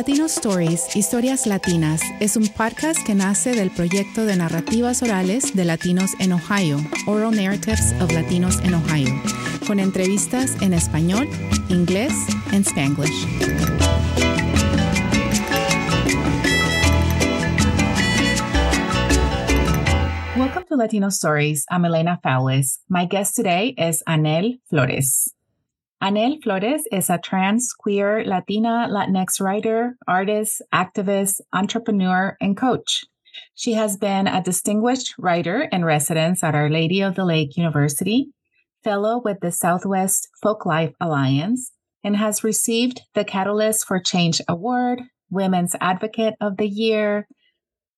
Latino Stories, Historias Latinas, es un podcast que nace del proyecto de narrativas orales de latinos en Ohio, Oral Narratives of Latinos in Ohio, con entrevistas en español, inglés y spanglish. To Latino Stories. I'm Elena Foulis. My guest today is Anel Flores. Anel Flores is a trans, queer, Latina, Latinx writer, artist, activist, entrepreneur, and coach. She has been a distinguished writer in residence at Our Lady of the Lake University, fellow with the Southwest Folklife Alliance, and has received the Catalyst for Change Award, Women's Advocate of the Year,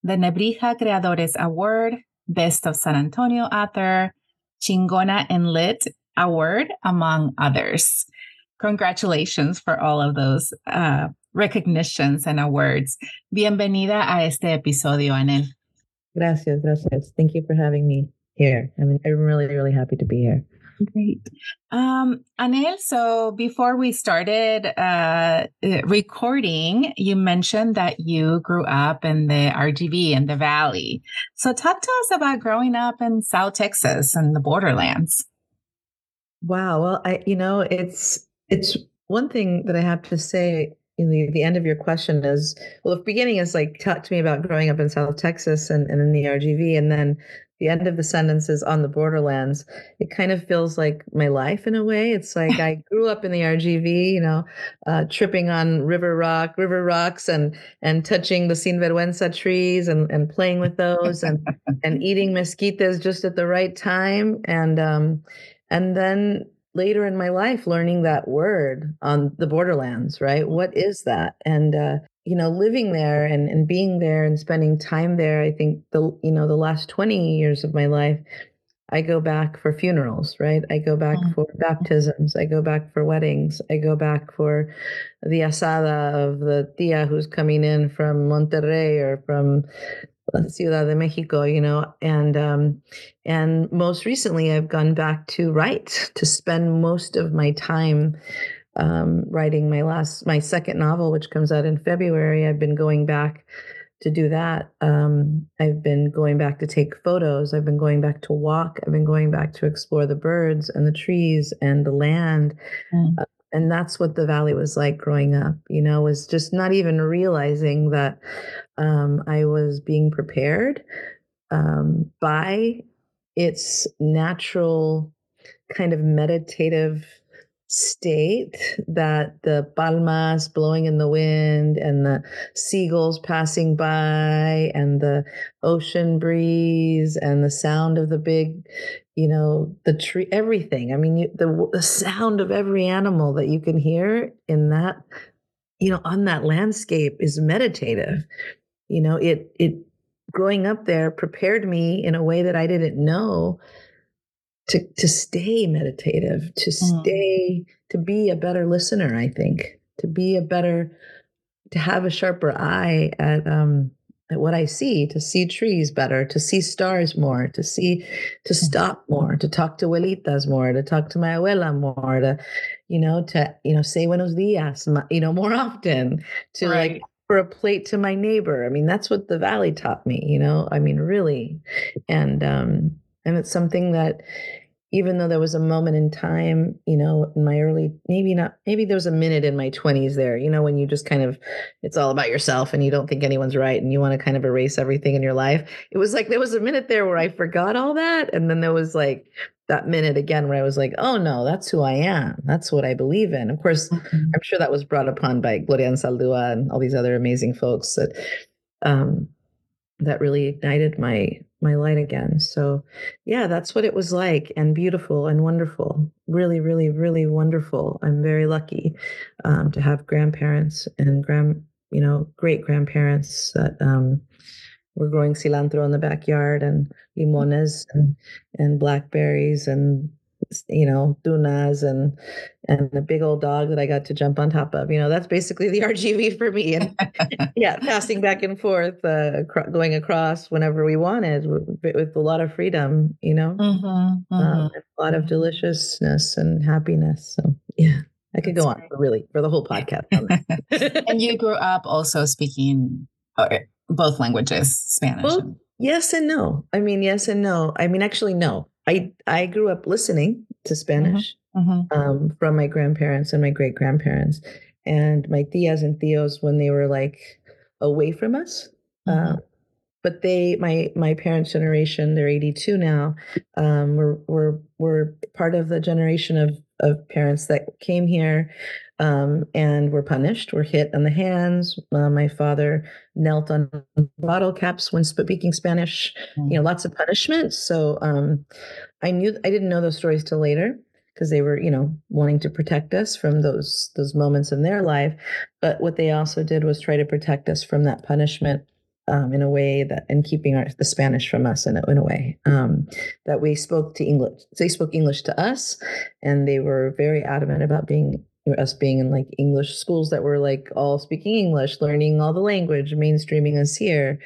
the Nebrija Creadores Award, Best of San Antonio Author, Chingona in Lit Award, among others. Congratulations for all of those uh, recognitions and awards. Bienvenida a este episodio, Anel. Gracias, gracias. Thank you for having me here. I mean, I'm really, really happy to be here. Great. Um, Anel, so before we started uh, uh recording, you mentioned that you grew up in the RGV in the Valley. So talk to us about growing up in South Texas and the borderlands. Wow. Well, I, you know, it's it's one thing that I have to say. In the, the end of your question is well, the beginning is like talk to me about growing up in South Texas and, and in the RGV, and then the end of the sentence is on the borderlands. It kind of feels like my life in a way. It's like I grew up in the RGV, you know, uh, tripping on river rock, river rocks, and and touching the sinvergüenza trees and and playing with those, and and eating mesquites just at the right time, and um, and then later in my life learning that word on the borderlands right what is that and uh, you know living there and, and being there and spending time there i think the you know the last 20 years of my life i go back for funerals right? I go back mm-hmm. for baptisms i go back for weddings i go back for the asada of the tia who's coming in from monterrey or from Ciudad de Mexico, you know, and um, and most recently I've gone back to write to spend most of my time um, writing my last my second novel, which comes out in February. I've been going back to do that. Um, I've been going back to take photos. I've been going back to walk. I've been going back to explore the birds and the trees and the land. Mm. Uh, and that's what the valley was like growing up you know was just not even realizing that um, i was being prepared um, by its natural kind of meditative state that the palmas blowing in the wind and the seagulls passing by and the ocean breeze and the sound of the big you know the tree everything. I mean you, the the sound of every animal that you can hear in that you know on that landscape is meditative. You know it it growing up there prepared me in a way that i didn't know to to stay meditative, to mm. stay to be a better listener, I think, to be a better to have a sharper eye at um at what I see, to see trees better, to see stars more, to see to mm. stop more, to talk to abuelitas more, to talk to my abuela more, to you know, to you know, say buenos dias, you know, more often, to right. like for a plate to my neighbor. I mean, that's what the valley taught me, you know. I mean, really. And um and it's something that even though there was a moment in time, you know, in my early, maybe not, maybe there was a minute in my 20s there, you know, when you just kind of, it's all about yourself and you don't think anyone's right and you want to kind of erase everything in your life. It was like there was a minute there where I forgot all that. And then there was like that minute again where I was like, oh no, that's who I am. That's what I believe in. Of course, mm-hmm. I'm sure that was brought upon by Gloria Anzaldúa and all these other amazing folks that, um, that really ignited my my light again. So, yeah, that's what it was like and beautiful and wonderful. Really, really, really wonderful. I'm very lucky um, to have grandparents and grand, you know, great grandparents that um, were growing cilantro in the backyard and limones and, and blackberries and you know, dunas and and a big old dog that I got to jump on top of. You know, that's basically the RGV for me. And yeah, passing back and forth, uh, going across whenever we wanted with, with, a lot of freedom. You know, mm-hmm, um, mm-hmm. Um, a lot of deliciousness and happiness. So yeah. I could That's go on for really for the whole podcast. and you grew up also speaking uh, both languages, Spanish. Well, yes and no. I mean, yes and no. I mean, actually, no. I I grew up listening to Spanish mm-hmm. Mm-hmm. Um, from my grandparents and my great grandparents, and my tias and tios when they were like away from us. Mm-hmm. Uh, but they, my my parents' generation, they're 82 now. Um, were were were part of the generation of of parents that came here um, and were punished, we were hit on the hands. Uh, my father knelt on bottle caps when speaking Spanish. Mm. You know, lots of punishments. So um, I knew I didn't know those stories till later because they were, you know, wanting to protect us from those those moments in their life. But what they also did was try to protect us from that punishment um, in a way that and keeping our, the Spanish from us in a, in a way um, that we spoke to English. They spoke English to us, and they were very adamant about being us being in like English schools that were like all speaking English, learning all the language, mainstreaming us here,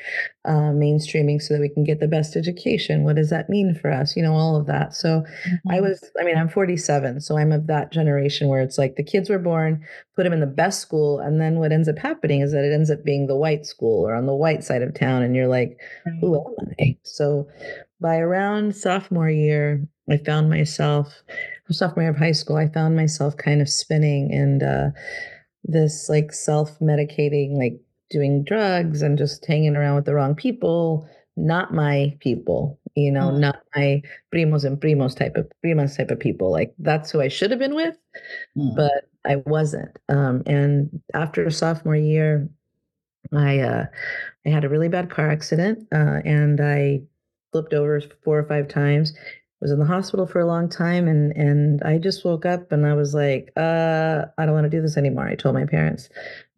uh, mainstreaming so that we can get the best education. What does that mean for us? You know, all of that. So mm-hmm. I was, I mean, I'm 47, so I'm of that generation where it's like the kids were born, put them in the best school, and then what ends up happening is that it ends up being the white school or on the white side of town, and you're like, who am I? So by around sophomore year, I found myself sophomore year of high school, I found myself kind of spinning and uh, this like self medicating, like doing drugs and just hanging around with the wrong people, not my people, you know, mm. not my primos and primos type of primas type of people. Like that's who I should have been with, mm. but I wasn't. Um, and after sophomore year, I uh, I had a really bad car accident uh, and I flipped over four or five times was in the hospital for a long time and and I just woke up and I was like, uh, I don't want to do this anymore. I told my parents,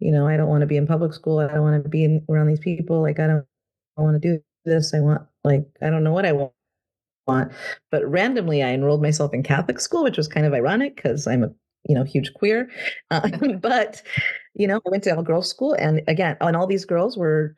you know, I don't want to be in public school. I don't want to be in, around these people. Like I don't I want to do this. I want like I don't know what I want. But randomly I enrolled myself in Catholic school, which was kind of ironic because I'm a you know huge queer. Uh, but you know, I went to all girls school and again, and all these girls were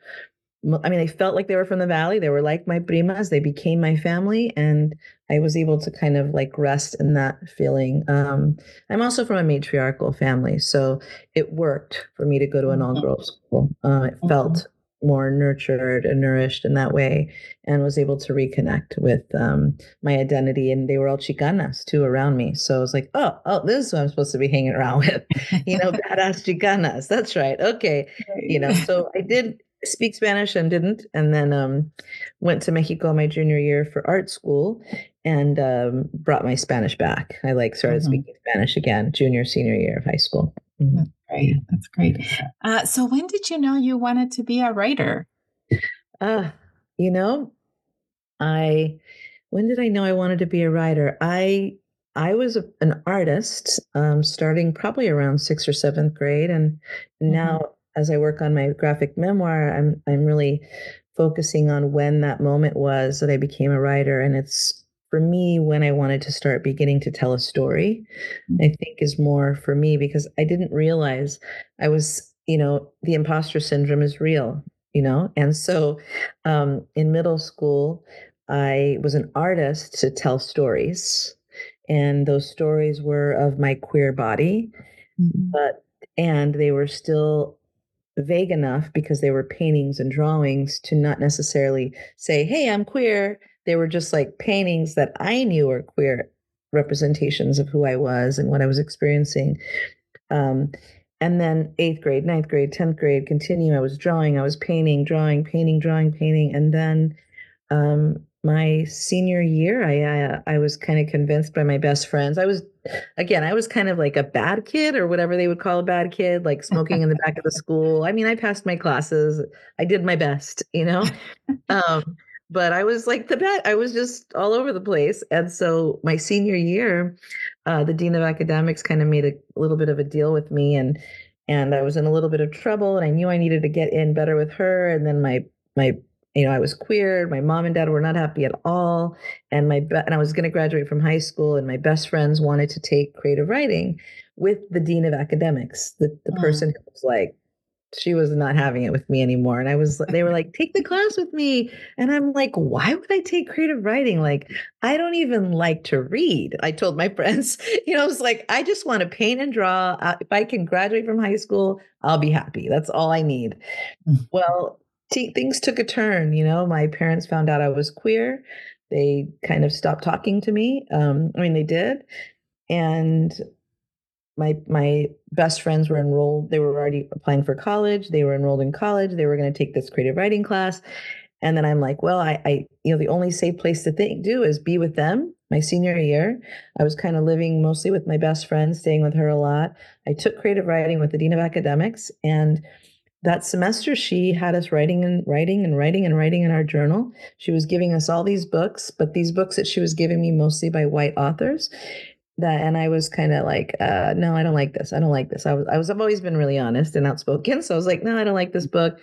I mean, they felt like they were from the valley. They were like my primas. They became my family, and I was able to kind of like rest in that feeling. Um, I'm also from a matriarchal family, so it worked for me to go to an mm-hmm. all-girls school. Uh, it mm-hmm. felt more nurtured and nourished in that way, and was able to reconnect with um, my identity. And they were all chicanas too around me, so I was like, oh, oh, this is who I'm supposed to be hanging around with, you know, badass chicanas. That's right. Okay, you know. So I did speak Spanish and didn't, and then um, went to Mexico my junior year for art school and um, brought my Spanish back. I like started mm-hmm. speaking Spanish again, junior senior year of high school. Mm-hmm. That's great. That's great. Uh, so when did you know you wanted to be a writer? Uh, you know, I when did I know I wanted to be a writer? I I was a, an artist um, starting probably around sixth or seventh grade, and mm-hmm. now as I work on my graphic memoir, I'm I'm really focusing on when that moment was that I became a writer, and it's for me when I wanted to start beginning to tell a story. Mm-hmm. I think is more for me because I didn't realize I was, you know, the imposter syndrome is real, you know, and so um, in middle school. I was an artist to tell stories, and those stories were of my queer body, mm-hmm. but and they were still vague enough because they were paintings and drawings to not necessarily say, hey, I'm queer. They were just like paintings that I knew were queer representations of who I was and what I was experiencing. Um, and then eighth grade, ninth grade, 10th grade, continue. I was drawing, I was painting, drawing, painting, drawing, painting. And then um, my senior year, I, I, I was kind of convinced by my best friends. I was again, I was kind of like a bad kid or whatever they would call a bad kid, like smoking in the back of the school. I mean, I passed my classes. I did my best, you know. Um, but I was like the bad. I was just all over the place. And so my senior year, uh, the dean of academics kind of made a little bit of a deal with me, and and I was in a little bit of trouble, and I knew I needed to get in better with her. And then my my you know, I was queer. My mom and dad were not happy at all, and my be- and I was going to graduate from high school, and my best friends wanted to take creative writing with the dean of academics, the the mm. person who was like, she was not having it with me anymore. And I was, they were like, take the class with me. And I'm like, why would I take creative writing? Like, I don't even like to read. I told my friends, you know, it's like, I just want to paint and draw. Uh, if I can graduate from high school, I'll be happy. That's all I need. Mm. well, t- things took a turn. You know, my parents found out I was queer. They kind of stopped talking to me. Um, I mean, they did. And my my best friends were enrolled they were already applying for college they were enrolled in college they were going to take this creative writing class and then i'm like well i, I you know the only safe place to think, do is be with them my senior year i was kind of living mostly with my best friend staying with her a lot i took creative writing with the dean of academics and that semester she had us writing and writing and writing and writing in our journal she was giving us all these books but these books that she was giving me mostly by white authors that and I was kind of like, uh, no, I don't like this. I don't like this. I was I was I've always been really honest and outspoken. So I was like, no, I don't like this book.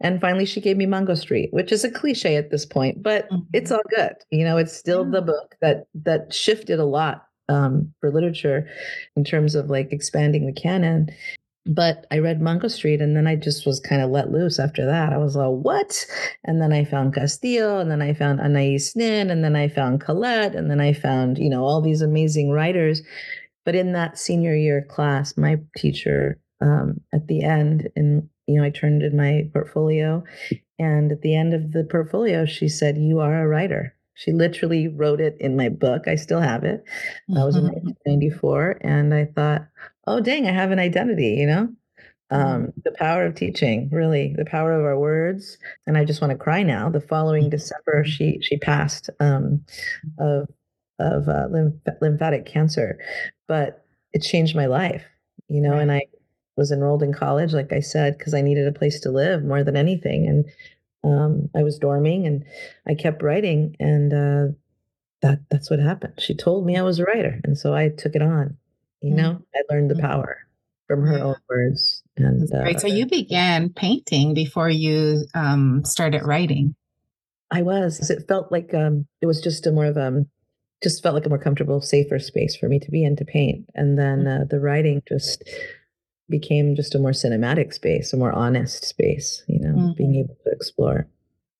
And finally she gave me Mango Street, which is a cliche at this point, but mm-hmm. it's all good. You know, it's still yeah. the book that that shifted a lot um, for literature in terms of like expanding the canon. But I read Mango Street and then I just was kind of let loose after that. I was like, what? And then I found Castillo and then I found Anais Nin and then I found Colette and then I found, you know, all these amazing writers. But in that senior year class, my teacher um, at the end, and you know, I turned in my portfolio, and at the end of the portfolio, she said, "You are a writer." She literally wrote it in my book. I still have it. That was in 1994, mm-hmm. and I thought, oh dang i have an identity you know? Mm-hmm. um, the power of teaching really the power of our words and i just want to cry now. The following mm-hmm. december she she passed um, of of uh, lymph- lymphatic cancer but it changed my life you know and i was enrolled in college like i said because i needed a place to live more than anything and um, i was dorming and i kept writing and uh, that that's what happened. She told me i was a writer and so i took it on you know, mm-hmm. I learned the mm-hmm. power from her own words. And That's great. Uh, so you began painting before you um, started writing. I was. It felt like um, it was just a more of a, um, just felt like a more comfortable, safer space for me to be in to paint. And then mm-hmm. uh, the writing just became just a more cinematic space, a more honest space. You know, mm-hmm. being able to explore.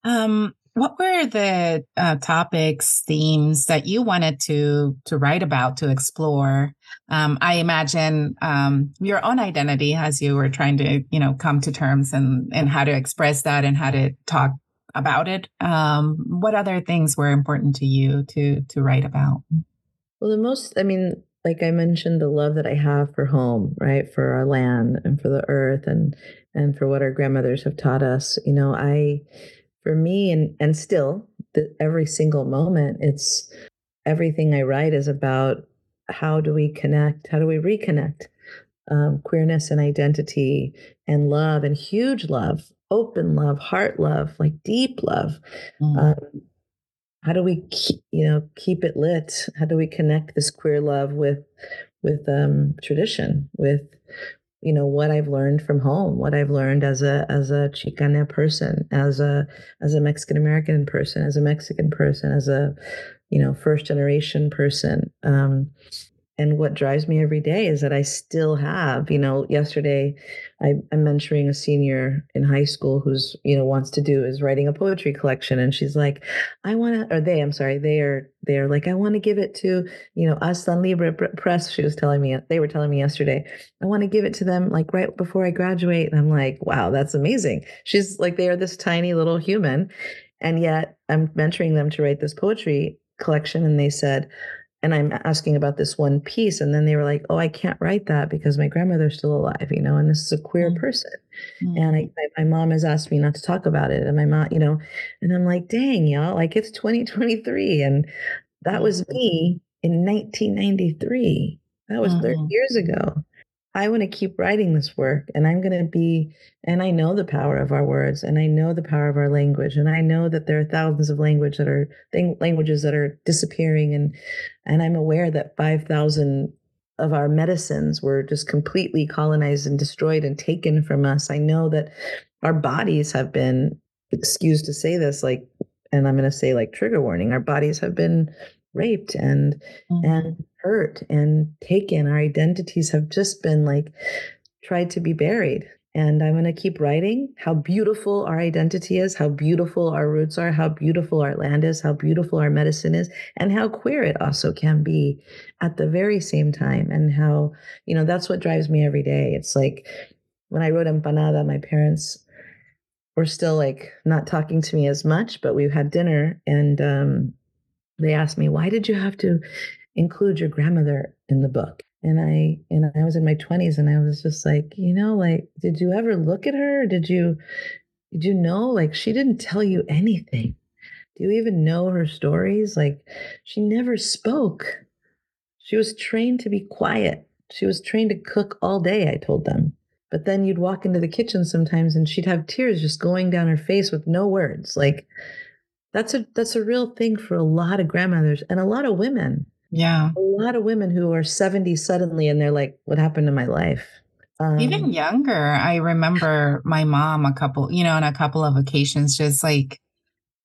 Um, what were the uh, topics, themes that you wanted to to write about, to explore? Um, I imagine um, your own identity as you were trying to, you know, come to terms and and how to express that and how to talk about it. Um, what other things were important to you to to write about? Well, the most, I mean, like I mentioned, the love that I have for home, right, for our land and for the earth, and and for what our grandmothers have taught us. You know, I for me and and still the, every single moment it's everything i write is about how do we connect how do we reconnect um, queerness and identity and love and huge love open love heart love like deep love mm. um, how do we keep, you know keep it lit how do we connect this queer love with with um, tradition with you know what I've learned from home, what I've learned as a as a Chicana person, as a as a Mexican American person, as a Mexican person, as a you know first generation person. Um, and what drives me every day is that I still have, you know, yesterday I, am mentoring a senior in high school who's, you know, wants to do is writing a poetry collection. And she's like, I want to, or they, I'm sorry, they are, they're like, I want to give it to, you know, Aztlán Libre Press. She was telling me, they were telling me yesterday, I want to give it to them like right before I graduate. And I'm like, wow, that's amazing. She's like, they are this tiny little human. And yet I'm mentoring them to write this poetry collection. And they said, and I'm asking about this one piece, and then they were like, "Oh, I can't write that because my grandmother's still alive, you know, and this is a queer mm-hmm. person." Mm-hmm. And I, my mom has asked me not to talk about it, and my mom, you know, and I'm like, "Dang, y'all, like it's 2023, and that was mm-hmm. me in 1993. That was 30 mm-hmm. years ago." I want to keep writing this work and I'm going to be, and I know the power of our words and I know the power of our language. And I know that there are thousands of language that are thing, languages that are disappearing. And, and I'm aware that 5,000 of our medicines were just completely colonized and destroyed and taken from us. I know that our bodies have been excuse to say this, like, and I'm going to say like trigger warning. Our bodies have been raped and mm-hmm. and hurt and taken. Our identities have just been like tried to be buried. And I'm going to keep writing how beautiful our identity is, how beautiful our roots are, how beautiful our land is, how beautiful our medicine is, and how queer it also can be at the very same time. And how, you know, that's what drives me every day. It's like when I wrote Empanada, my parents were still like not talking to me as much, but we had dinner and um, they asked me, why did you have to include your grandmother in the book? and I and I was in my 20s and I was just like, you know, like did you ever look at her? Did you did you know like she didn't tell you anything? Do you even know her stories? Like she never spoke. She was trained to be quiet. She was trained to cook all day, I told them. But then you'd walk into the kitchen sometimes and she'd have tears just going down her face with no words. Like that's a that's a real thing for a lot of grandmothers and a lot of women yeah. A lot of women who are 70 suddenly and they're like, what happened to my life? Um, Even younger, I remember my mom a couple, you know, on a couple of occasions, just like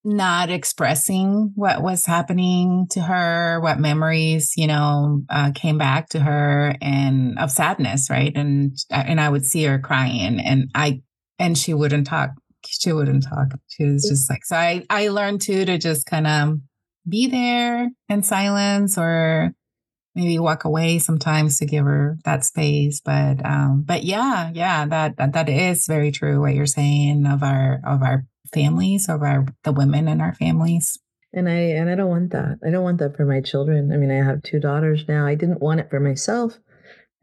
not expressing what was happening to her, what memories, you know, uh, came back to her and of sadness, right? And and I would see her crying, and I and she wouldn't talk. She wouldn't talk. She was just like so. I I learned too to just kind of be there in silence or maybe walk away sometimes to give her that space. But um but yeah yeah that, that that is very true what you're saying of our of our families of our the women in our families. And i and i don't want that. I don't want that for my children. I mean i have two daughters now. I didn't want it for myself.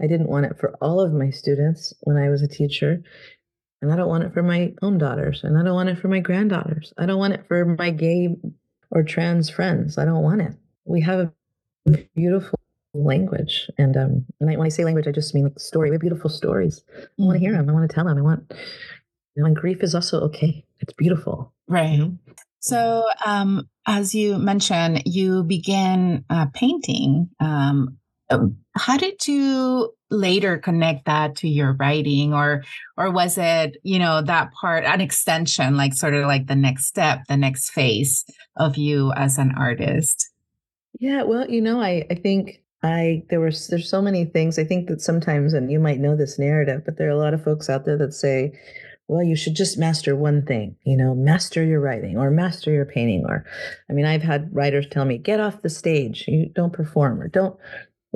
I didn't want it for all of my students when i was a teacher and i don't want it for my own daughters and i don't want it for my granddaughters i don't want it for my gay or trans friends. I don't want it. We have a beautiful language, and um, and I, when I say language, I just mean like story. We have beautiful stories. I want to hear them. I want to tell them. I want. You know, and grief is also okay. It's beautiful. Right. You know? So, um, as you mentioned, you began uh, painting. Um, um how did you later connect that to your writing? Or or was it you know that part an extension like sort of like the next step the next phase of you as an artist? Yeah well you know i i think i there was there's so many things i think that sometimes and you might know this narrative but there are a lot of folks out there that say well you should just master one thing you know master your writing or master your painting or i mean i've had writers tell me get off the stage you don't perform or don't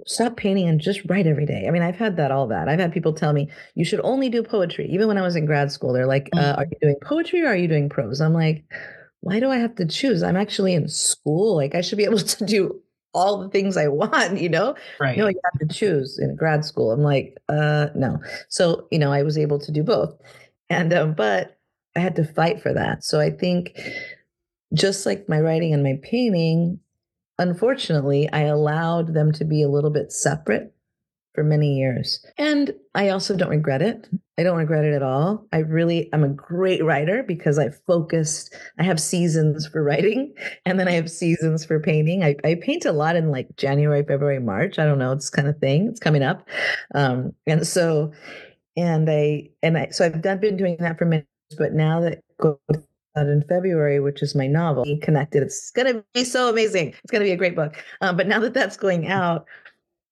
stop painting and just write every day. I mean, I've had that all that. I've had people tell me you should only do poetry. Even when I was in grad school, they're like, uh, "Are you doing poetry or are you doing prose?" I'm like, "Why do I have to choose? I'm actually in school. Like, I should be able to do all the things I want. You know? Right? No, you have to choose in grad school. I'm like, uh, no. So you know, I was able to do both, and um, but I had to fight for that. So I think just like my writing and my painting unfortunately, I allowed them to be a little bit separate for many years. And I also don't regret it. I don't regret it at all. I really am a great writer because I focused, I have seasons for writing and then I have seasons for painting. I, I paint a lot in like January, February, March. I don't know, it's kind of thing. It's coming up. Um, and so, and I, and I, so I've done, been doing that for many years, but now that in February, which is my novel, Connected. It's going to be so amazing. It's going to be a great book. Um, but now that that's going out,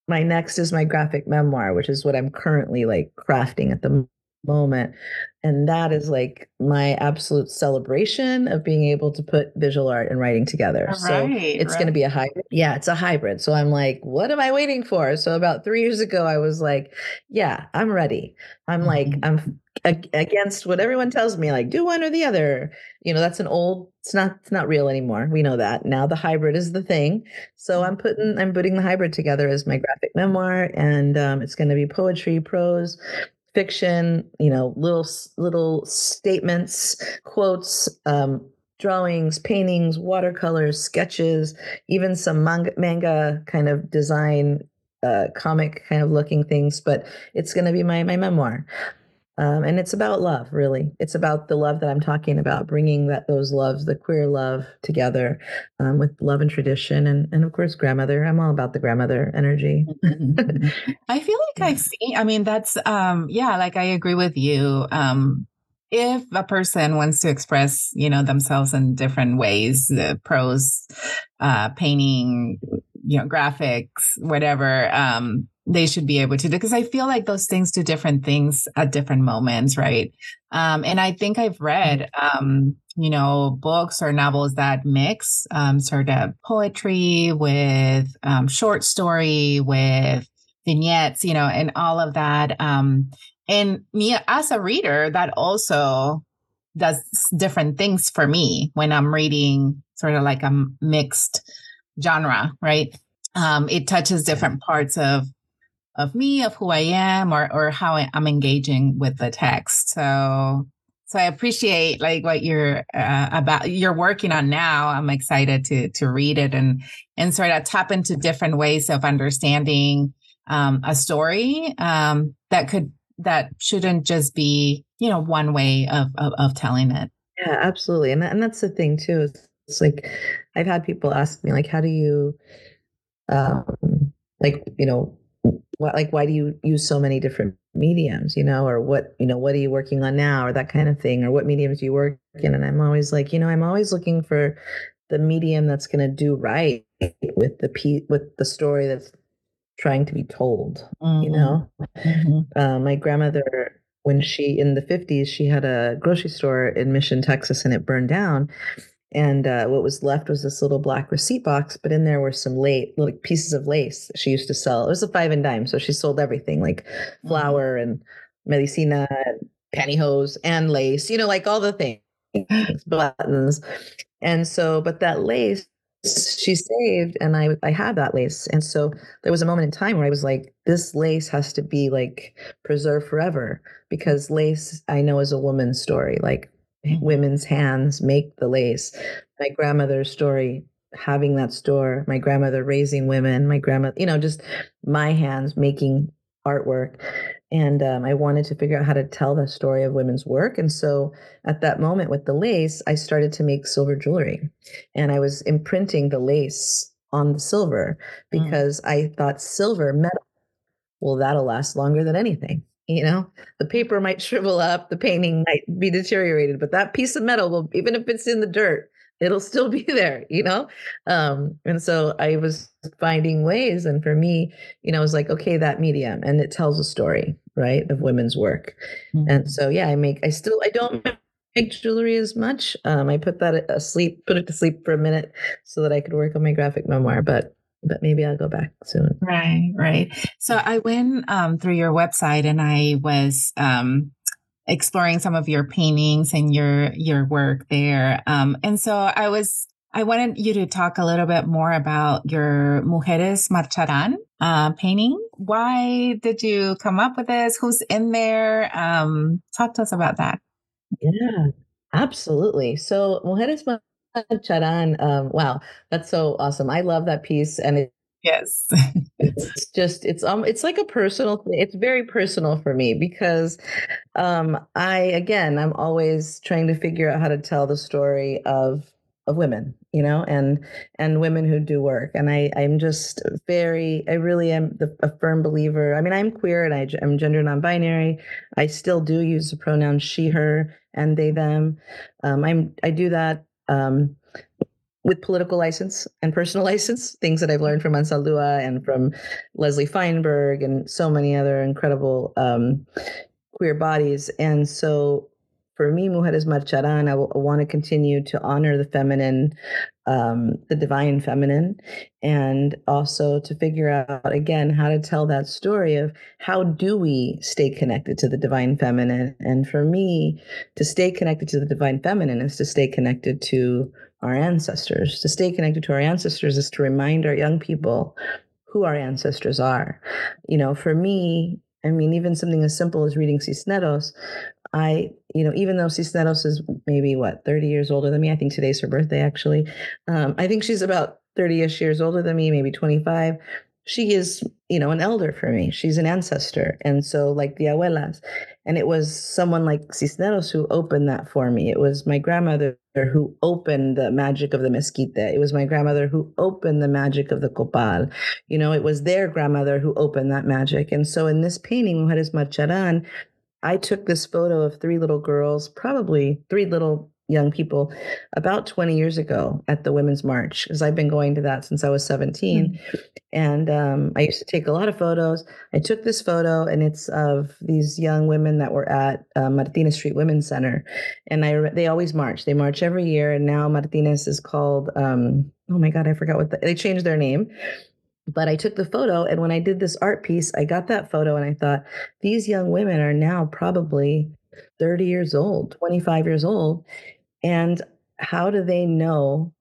my next is my graphic memoir, which is what I'm currently like crafting at the moment. And that is like my absolute celebration of being able to put visual art and writing together. Right, so it's right. going to be a hybrid. Yeah, it's a hybrid. So I'm like, what am I waiting for? So about three years ago, I was like, yeah, I'm ready. I'm mm-hmm. like, I'm against what everyone tells me like do one or the other. You know that's an old it's not it's not real anymore. We know that. Now the hybrid is the thing. So i'm putting i'm putting the hybrid together as my graphic memoir and um, it's going to be poetry prose fiction you know little little statements quotes um, drawings paintings watercolors sketches even some manga, manga kind of design uh, comic kind of looking things but it's going to be my my memoir um, and it's about love, really. It's about the love that I'm talking about, bringing that those loves, the queer love, together um, with love and tradition, and and of course grandmother. I'm all about the grandmother energy. I feel like I've seen. I mean, that's um, yeah. Like I agree with you. Um, if a person wants to express, you know, themselves in different ways, the prose, uh, painting, you know, graphics, whatever, um, they should be able to do because I feel like those things do different things at different moments, right? Um, and I think I've read, um, you know, books or novels that mix um, sort of poetry with um, short story, with vignettes, you know, and all of that. Um, and me as a reader, that also does different things for me when I'm reading sort of like a mixed genre, right? Um, it touches different parts of of me, of who I am, or or how I'm engaging with the text. So so I appreciate like what you're uh, about you're working on now. I'm excited to to read it and and sort of tap into different ways of understanding um, a story um, that could that shouldn't just be you know one way of of, of telling it. Yeah, absolutely, and and that's the thing too. It's like I've had people ask me like, how do you, um, like you know what like why do you use so many different mediums you know or what you know what are you working on now or that kind of thing or what mediums do you work in and i'm always like you know i'm always looking for the medium that's going to do right with the pe- with the story that's trying to be told mm-hmm. you know mm-hmm. uh, my grandmother when she in the 50s she had a grocery store in mission texas and it burned down and uh, what was left was this little black receipt box, but in there were some late little pieces of lace she used to sell. It was a five and dime, so she sold everything like mm-hmm. flour and medicina and pantyhose and lace, you know, like all the things, buttons. And so, but that lace she saved and I I had that lace. And so there was a moment in time where I was like, this lace has to be like preserved forever because lace I know is a woman's story. Like women's hands make the lace. My grandmother's story, having that store, my grandmother raising women, my grandmother, you know, just my hands making artwork. And um, I wanted to figure out how to tell the story of women's work. And so at that moment with the lace, I started to make silver jewelry. And I was imprinting the lace on the silver mm. because mm. I thought silver metal, well, that'll last longer than anything you know? The paper might shrivel up the painting might be deteriorated but that piece of metal will even if it's in the dirt it'll still be there you know? Um and so i was finding ways and for me you know i was like okay that medium and it tells a story right of women's work. Mm-hmm. and so yeah i make i still i don't make jewelry as much um i put that asleep put it to sleep for a minute so that i could work on my graphic memoir but but maybe I'll go back soon. Right, right. So I went um, through your website and I was um, exploring some of your paintings and your your work there. Um, and so I was I wanted you to talk a little bit more about your Mujeres Marcharán uh, painting. Why did you come up with this? Who's in there? Um, talk to us about that. Yeah, absolutely. So Mujeres Charan. Um, wow, that's so awesome. I love that piece, and it, yes, it's just it's um it's like a personal. It's very personal for me because um I again I'm always trying to figure out how to tell the story of of women you know and and women who do work and i i'm just very i really am the, a firm believer i mean i'm queer and I, i'm gender non-binary i still do use the pronouns she her and they them um, i'm i do that um, with political license and personal license, things that I've learned from Anzaldúa and from Leslie Feinberg and so many other incredible um, queer bodies. And so for me, Mujeres Marcharán, I want to continue to honor the feminine, um, the divine feminine, and also to figure out again how to tell that story of how do we stay connected to the divine feminine. And for me, to stay connected to the divine feminine is to stay connected to our ancestors. To stay connected to our ancestors is to remind our young people who our ancestors are. You know, for me, I mean, even something as simple as reading Cisneros, I, you know, even though Cisneros is maybe what, 30 years older than me, I think today's her birthday actually. Um, I think she's about 30 ish years older than me, maybe 25. She is, you know, an elder for me. She's an ancestor. And so, like the abuelas. And it was someone like Cisneros who opened that for me. It was my grandmother who opened the magic of the mezquite. It was my grandmother who opened the magic of the copal. You know, it was their grandmother who opened that magic. And so in this painting, Mujeres Marcharán, I took this photo of three little girls, probably three little young people about 20 years ago at the Women's March because I've been going to that since I was 17. Mm-hmm. And um, I used to take a lot of photos. I took this photo, and it's of these young women that were at uh, Martinez Street Women's Center. And I they always march. They march every year. And now Martinez is called, um, oh my God, I forgot what the, they changed their name but I took the photo, and when I did this art piece, I got that photo and I thought, these young women are now probably 30 years old, 25 years old. And how do they know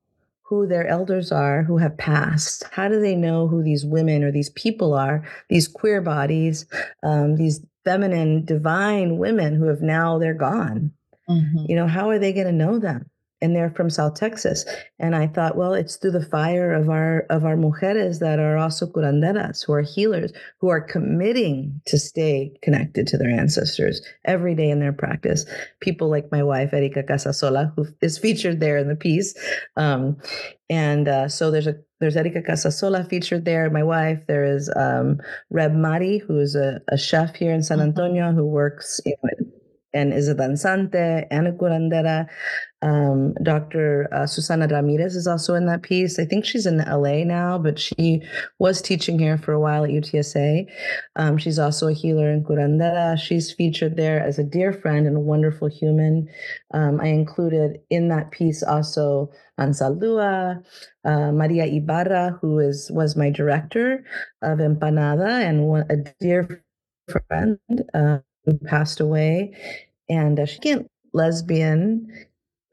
who their elders are who have passed? How do they know who these women or these people are, these queer bodies, um, these feminine, divine women who have now, they're gone? Mm-hmm. You know, how are they going to know them? And they're from South Texas. And I thought, well, it's through the fire of our of our mujeres that are also curanderas, who are healers, who are committing to stay connected to their ancestors every day in their practice. People like my wife, Erika Casasola, who is featured there in the piece. Um, and uh, so there's a there's Erika Casasola featured there, my wife. There is um, Reb Mari, who is a, a chef here in San mm-hmm. Antonio, who works you know, and is a danzante and a curandera. Um, Dr. Uh, Susana Ramirez is also in that piece. I think she's in LA now, but she was teaching here for a while at UTSA. Um, she's also a healer in curandera. She's featured there as a dear friend and a wonderful human. Um, I included in that piece also Anzaldúa, uh, Maria Ibarra, who is was my director of Empanada and one, a dear friend. Uh, who passed away, and uh, she can't lesbian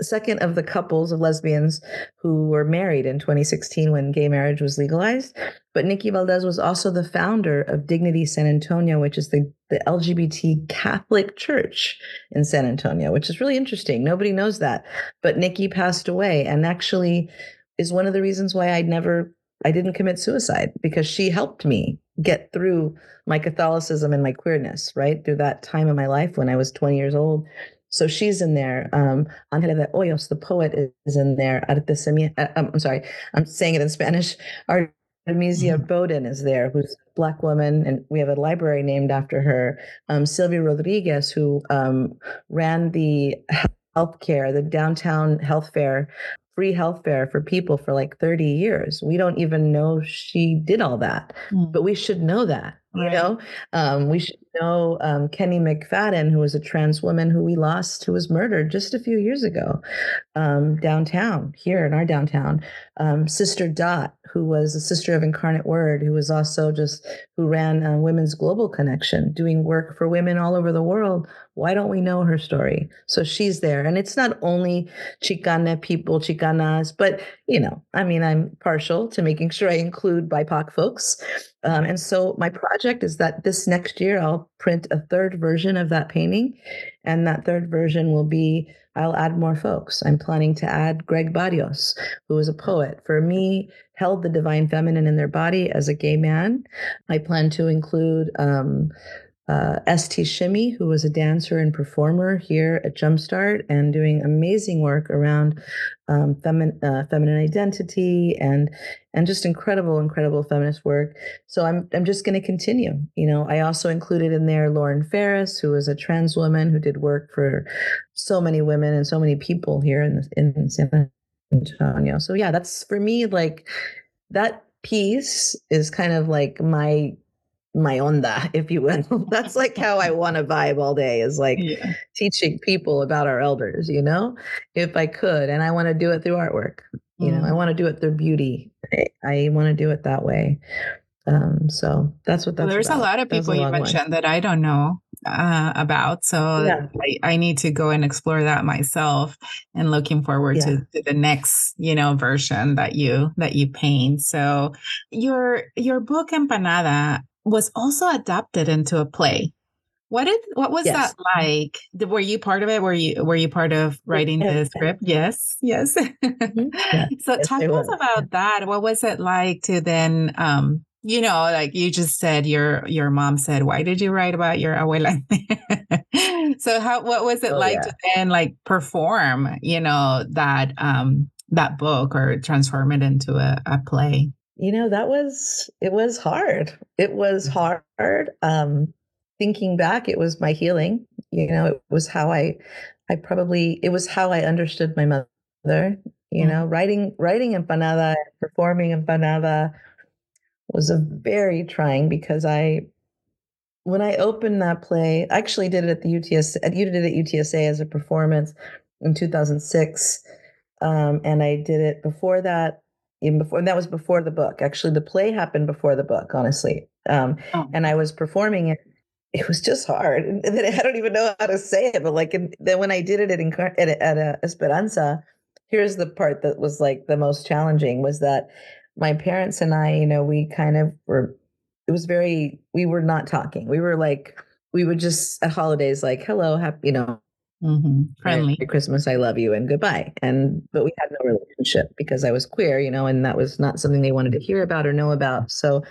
second of the couples of lesbians who were married in 2016 when gay marriage was legalized. But Nikki Valdez was also the founder of Dignity San Antonio, which is the, the LGBT Catholic church in San Antonio, which is really interesting. Nobody knows that. But Nikki passed away and actually is one of the reasons why I never I didn't commit suicide because she helped me get through my Catholicism and my queerness, right? Through that time in my life when I was 20 years old. So she's in there. Um, Angela de Hoyos, the poet, is in there. Artemisia, uh, um, I'm sorry, I'm saying it in Spanish. Artemisia mm-hmm. Bowden is there, who's a Black woman, and we have a library named after her. Um, Sylvia Rodriguez, who um, ran the healthcare, the downtown health fair free health care for people for like 30 years. We don't even know she did all that, mm. but we should know that. Right. You know, um, we should know um, Kenny McFadden, who was a trans woman who we lost, who was murdered just a few years ago um, downtown, here in our downtown. Um, sister Dot, who was a sister of Incarnate Word, who was also just who ran uh, Women's Global Connection, doing work for women all over the world. Why don't we know her story? So she's there, and it's not only Chicana people, Chicanas, but you know, I mean, I'm partial to making sure I include BIPOC folks. Um, and so my project is that this next year I'll print a third version of that painting. And that third version will be I'll add more folks. I'm planning to add Gregg Barrios, who is a poet. For me, held the divine feminine in their body as a gay man. I plan to include um, uh, St. Shimmy, who was a dancer and performer here at Jumpstart and doing amazing work around um, uh, feminine identity and and just incredible, incredible feminist work. So I'm I'm just going to continue. You know, I also included in there Lauren Ferris, who is a trans woman who did work for so many women and so many people here in in San Antonio. So yeah, that's for me like that piece is kind of like my my onda, if you will. That's like how I want to vibe all day is like yeah. teaching people about our elders, you know, if I could. And I want to do it through artwork. You mm. know, I mm. want to do it through beauty. I, I want to do it that way. Um, so that's what that's well, there's about. a lot of people you mentioned one. that I don't know uh, about. So yeah. I, I, need to go and explore that myself and looking forward yeah. to, to, the next, you know, version that you that you paint. So your your book Empanada was also adapted into a play. What did what was yes. that like? Were you part of it? Were you were you part of writing the script? Yes, yes. Mm-hmm. Yeah. so yes, talk to us about that. What was it like to then um you know, like you just said your your mom said, Why did you write about your abuela? so how what was it oh, like yeah. to then like perform, you know, that um that book or transform it into a, a play? You know that was it was hard it was mm-hmm. hard um thinking back it was my healing you know, it was how I, I probably, it was how I understood my mother, you know, writing, writing empanada, performing empanada was a very trying because I, when I opened that play, I actually did it at the UTS, at you did it at UTSA as a performance in 2006. Um, and I did it before that, even before, and that was before the book. Actually, the play happened before the book, honestly. Um, oh. And I was performing it. It was just hard. And then I don't even know how to say it, but like in, then when I did it at, at, at uh, Esperanza, here's the part that was like the most challenging was that my parents and I, you know, we kind of were, it was very, we were not talking. We were like, we would just at holidays, like, hello, happy, you know, mm-hmm. friendly Merry Christmas, I love you, and goodbye. And, but we had no relationship because I was queer, you know, and that was not something they wanted to hear about or know about. So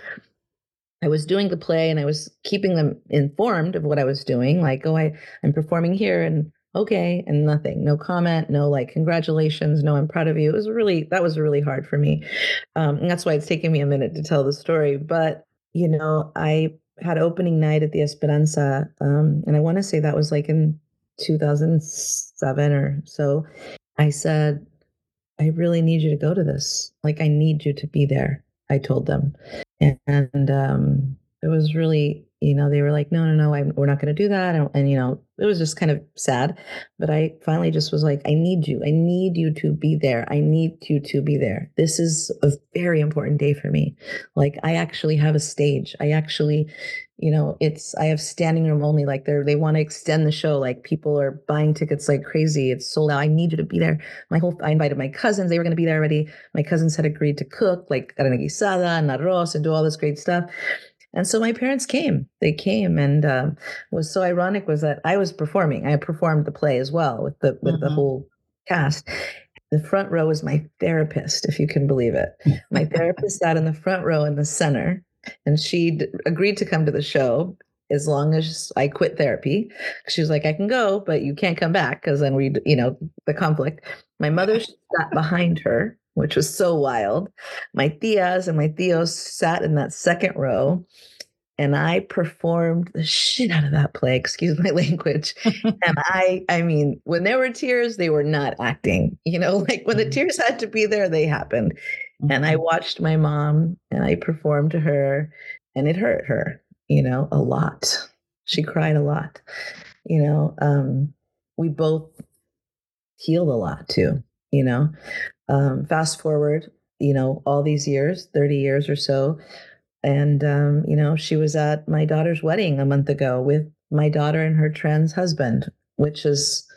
I was doing the play and I was keeping them informed of what I was doing. Like, oh, I, I'm performing here and okay, and nothing, no comment, no like congratulations, no, I'm proud of you. It was really that was really hard for me. Um, and that's why it's taken me a minute to tell the story. But you know, I had opening night at the Esperanza, um, and I want to say that was like in 2007 or so. I said, I really need you to go to this. Like, I need you to be there. I told them, and um, it was really you know they were like no no no I'm, we're not going to do that and, and, you know it was just kind of sad but i finally just was like i need you i need you to be there i need you to be there this is a very important day for me like i actually have a stage i actually you know it's i have standing room only like they're they want to extend the show like people are buying tickets like crazy it's sold out i need you to be there my whole i invited my cousins they were going to be there already my cousins had agreed to cook like carne guisada and arroz and do all this great stuff and so my parents came. They came, and um, was so ironic was that I was performing. I performed the play as well with the with mm-hmm. the whole cast. The front row was my therapist, if you can believe it. My therapist sat in the front row in the center, and she d- agreed to come to the show as long as I quit therapy. She was like, I can go, but you can't come back because then we, you know, the conflict. My mother sat behind her which was so wild. My tias and my theos sat in that second row and I performed the shit out of that play, excuse my language. and I I mean, when there were tears, they were not acting. You know, like when the mm-hmm. tears had to be there, they happened. And I mm-hmm. watched my mom and I performed to her and it hurt her, you know, a lot. She cried a lot. You know, um, we both healed a lot too, you know. Um, fast forward, you know, all these years, 30 years or so. And, um, you know, she was at my daughter's wedding a month ago with my daughter and her trans husband, which is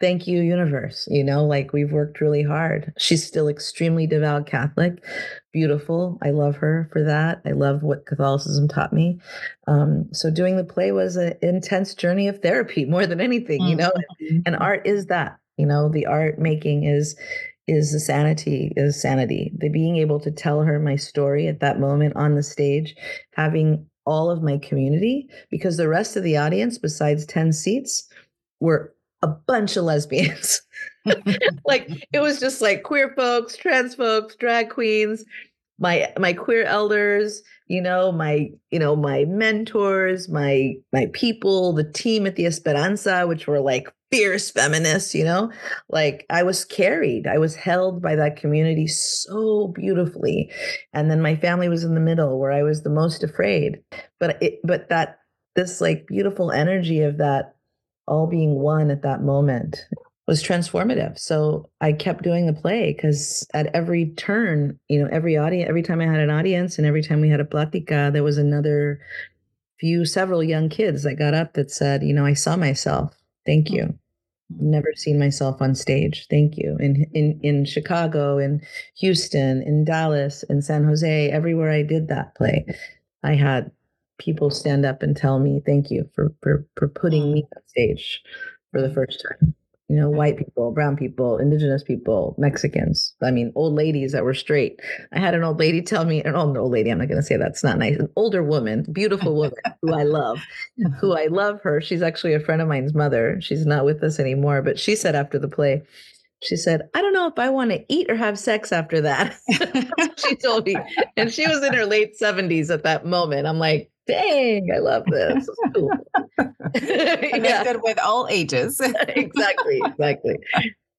thank you, universe. You know, like we've worked really hard. She's still extremely devout Catholic, beautiful. I love her for that. I love what Catholicism taught me. Um, so doing the play was an intense journey of therapy more than anything, you know, mm-hmm. and art is that. You know, the art making is is the sanity is sanity the being able to tell her my story at that moment on the stage having all of my community because the rest of the audience besides 10 seats were a bunch of lesbians. Like it was just like queer folks trans folks drag queens my my queer elders you know my you know my mentors my my people the team at the esperanza which were like fierce feminists you know? Like i was carried. I was held by that community so beautifully. And then my family was in the middle where i was the most afraid. But it but that this like beautiful energy of that all being one at that moment was transformative. So I kept doing the play because at every turn, you know, every audience, every time I had an audience and every time we had a platica, there was another few, several young kids that got up that said, you know, I saw myself. Thank you. I've never seen myself on stage. Thank you. In in in Chicago, in Houston, in Dallas, in San Jose, everywhere I did that play, I had people stand up and tell me thank you for for for putting mm. me on stage for the mm-hmm. first time you know, white mm-hmm. people, brown people, indigenous people, Mexicans. I mean, old ladies that were straight. I had an old lady tell me, an old, old lady, I'm not going to say that's not nice, an older woman, beautiful woman who I love, who I love her. She's actually a friend of mine's mother. She's not with us anymore, but she said after the play, she said, I don't know if I want to eat or have sex after that. she told me. And she was in her late 70s at that moment. I'm like, Dang, I love this. Cool. Connected with all ages. exactly, exactly.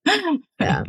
Yeah.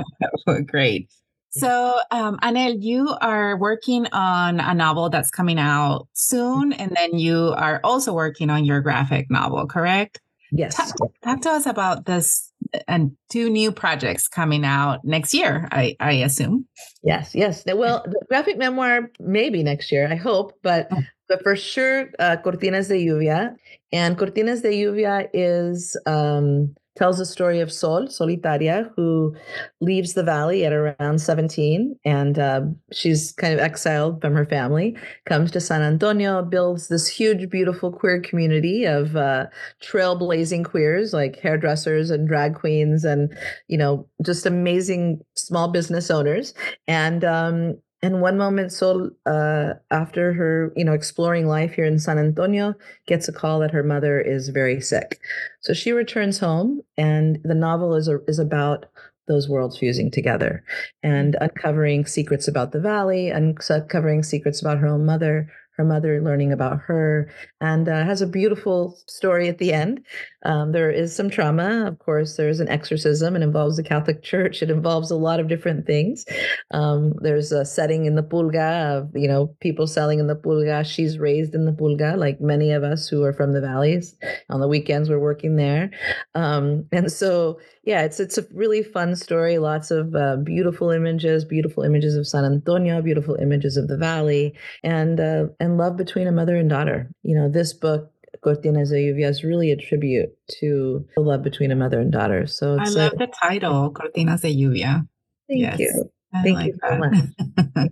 Great. So, um, Anel, you are working on a novel that's coming out soon, and then you are also working on your graphic novel, correct? Yes. Talk, talk to us about this and two new projects coming out next year, I, I assume. Yes, yes. Well, the graphic memoir maybe next year, I hope, but oh. But for sure, uh, Cortinas de Lluvia. And Cortinas de Lluvia is um, tells the story of Sol, Solitaria, who leaves the valley at around 17. And uh, she's kind of exiled from her family, comes to San Antonio, builds this huge, beautiful queer community of uh, trailblazing queers like hairdressers and drag queens and, you know, just amazing small business owners. And um, and one moment, Sol, uh, after her, you know, exploring life here in San Antonio, gets a call that her mother is very sick. So she returns home, and the novel is a, is about those worlds fusing together and uncovering secrets about the valley, uncovering secrets about her own mother, her mother learning about her, and uh, has a beautiful story at the end. Um, there is some trauma, of course. There's an exorcism. It involves the Catholic Church. It involves a lot of different things. Um, there's a setting in the pulga of you know people selling in the pulga. She's raised in the pulga, like many of us who are from the valleys. On the weekends, we're working there, um, and so yeah, it's it's a really fun story. Lots of uh, beautiful images, beautiful images of San Antonio, beautiful images of the valley, and uh, and love between a mother and daughter. You know, this book Cortinas de Lluvia is really a tribute to the love between a mother and daughter. So I love a, the title, Cortinas de Lluvia. Thank yes. you. I Thank like you so much.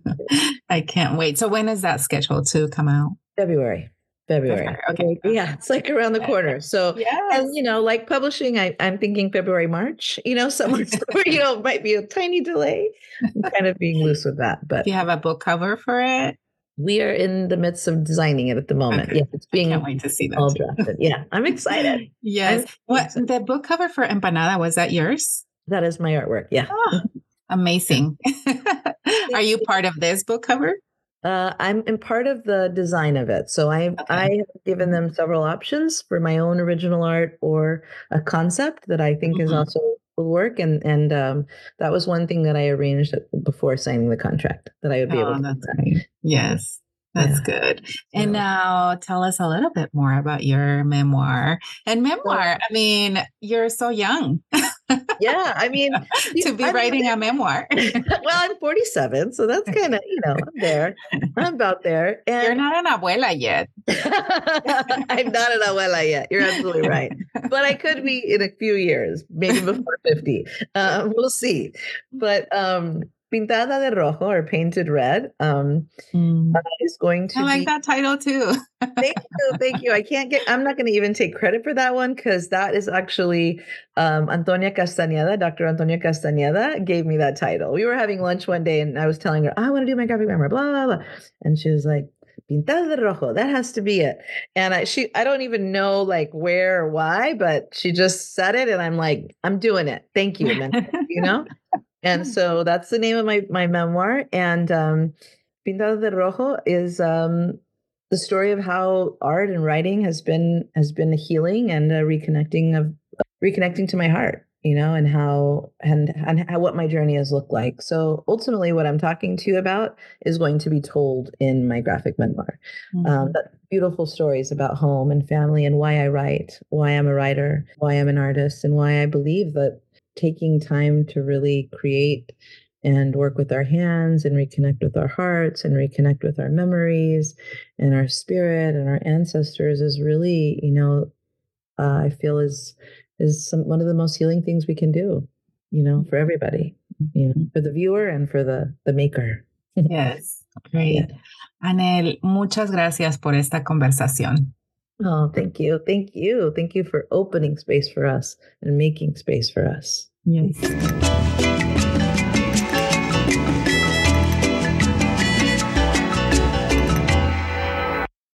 I can't wait. So when is that scheduled to come out? February. February. Okay. Yeah, it's like around the corner. So, yeah, and you know, like publishing, I, I'm thinking February, March. You know, somewhere, you know, might be a tiny delay. I'm kind of being loose with that. But do you have a book cover for it? We are in the midst of designing it at the moment. Okay. Yeah, it's being. I can't wait to see that. All drafted. Yeah, I'm excited. yes. I'm what the book cover for Empanada was that yours? That is my artwork. Yeah. Oh, amazing. are you part of this book cover? Uh, I'm in part of the design of it. So I okay. I have given them several options for my own original art or a concept that I think mm-hmm. is also will work. And and um, that was one thing that I arranged before signing the contract that I would be oh, able to. That's great. Yes. That's yeah. good. And now tell us a little bit more about your memoir. And memoir, I mean, you're so young. yeah, I mean, to be writing a memoir. well, I'm 47, so that's kind of, you know, I'm there. I'm about there. And you're not an abuela yet. I'm not an abuela yet. You're absolutely right. But I could be in a few years, maybe before 50. Um, we'll see. But um, Pintada de Rojo or Painted Red um, mm. uh, is going to. I like be... that title too. thank you, thank you. I can't get. I'm not going to even take credit for that one because that is actually um, Antonia Castañeda. Dr. Antonia Castañeda gave me that title. We were having lunch one day, and I was telling her I want to do my graphic memoir, blah blah blah, and she was like, Pintada de rojo. That has to be it. And I she I don't even know like where or why, but she just said it and I'm like, I'm doing it. Thank you. you know? And hmm. so that's the name of my my memoir. And um, Pintado de Rojo is um, the story of how art and writing has been has been a healing and a reconnecting of reconnecting to my heart, you know, and how and and how what my journey has looked like. So ultimately, what I'm talking to you about is going to be told in my graphic memoir. Um, mm-hmm. Um, beautiful stories about home and family and why I write, why I'm a writer, why I'm an artist, and why I believe that taking time to really create and work with our hands and reconnect with our hearts and reconnect with our memories and our spirit and our ancestors is really you know uh, i feel is is some, one of the most healing things we can do you know for everybody you know mm-hmm. for the viewer and for the the maker yes great yeah. anel muchas gracias por esta conversación Oh, thank you. Thank you. Thank you for opening space for us and making space for us. Yes.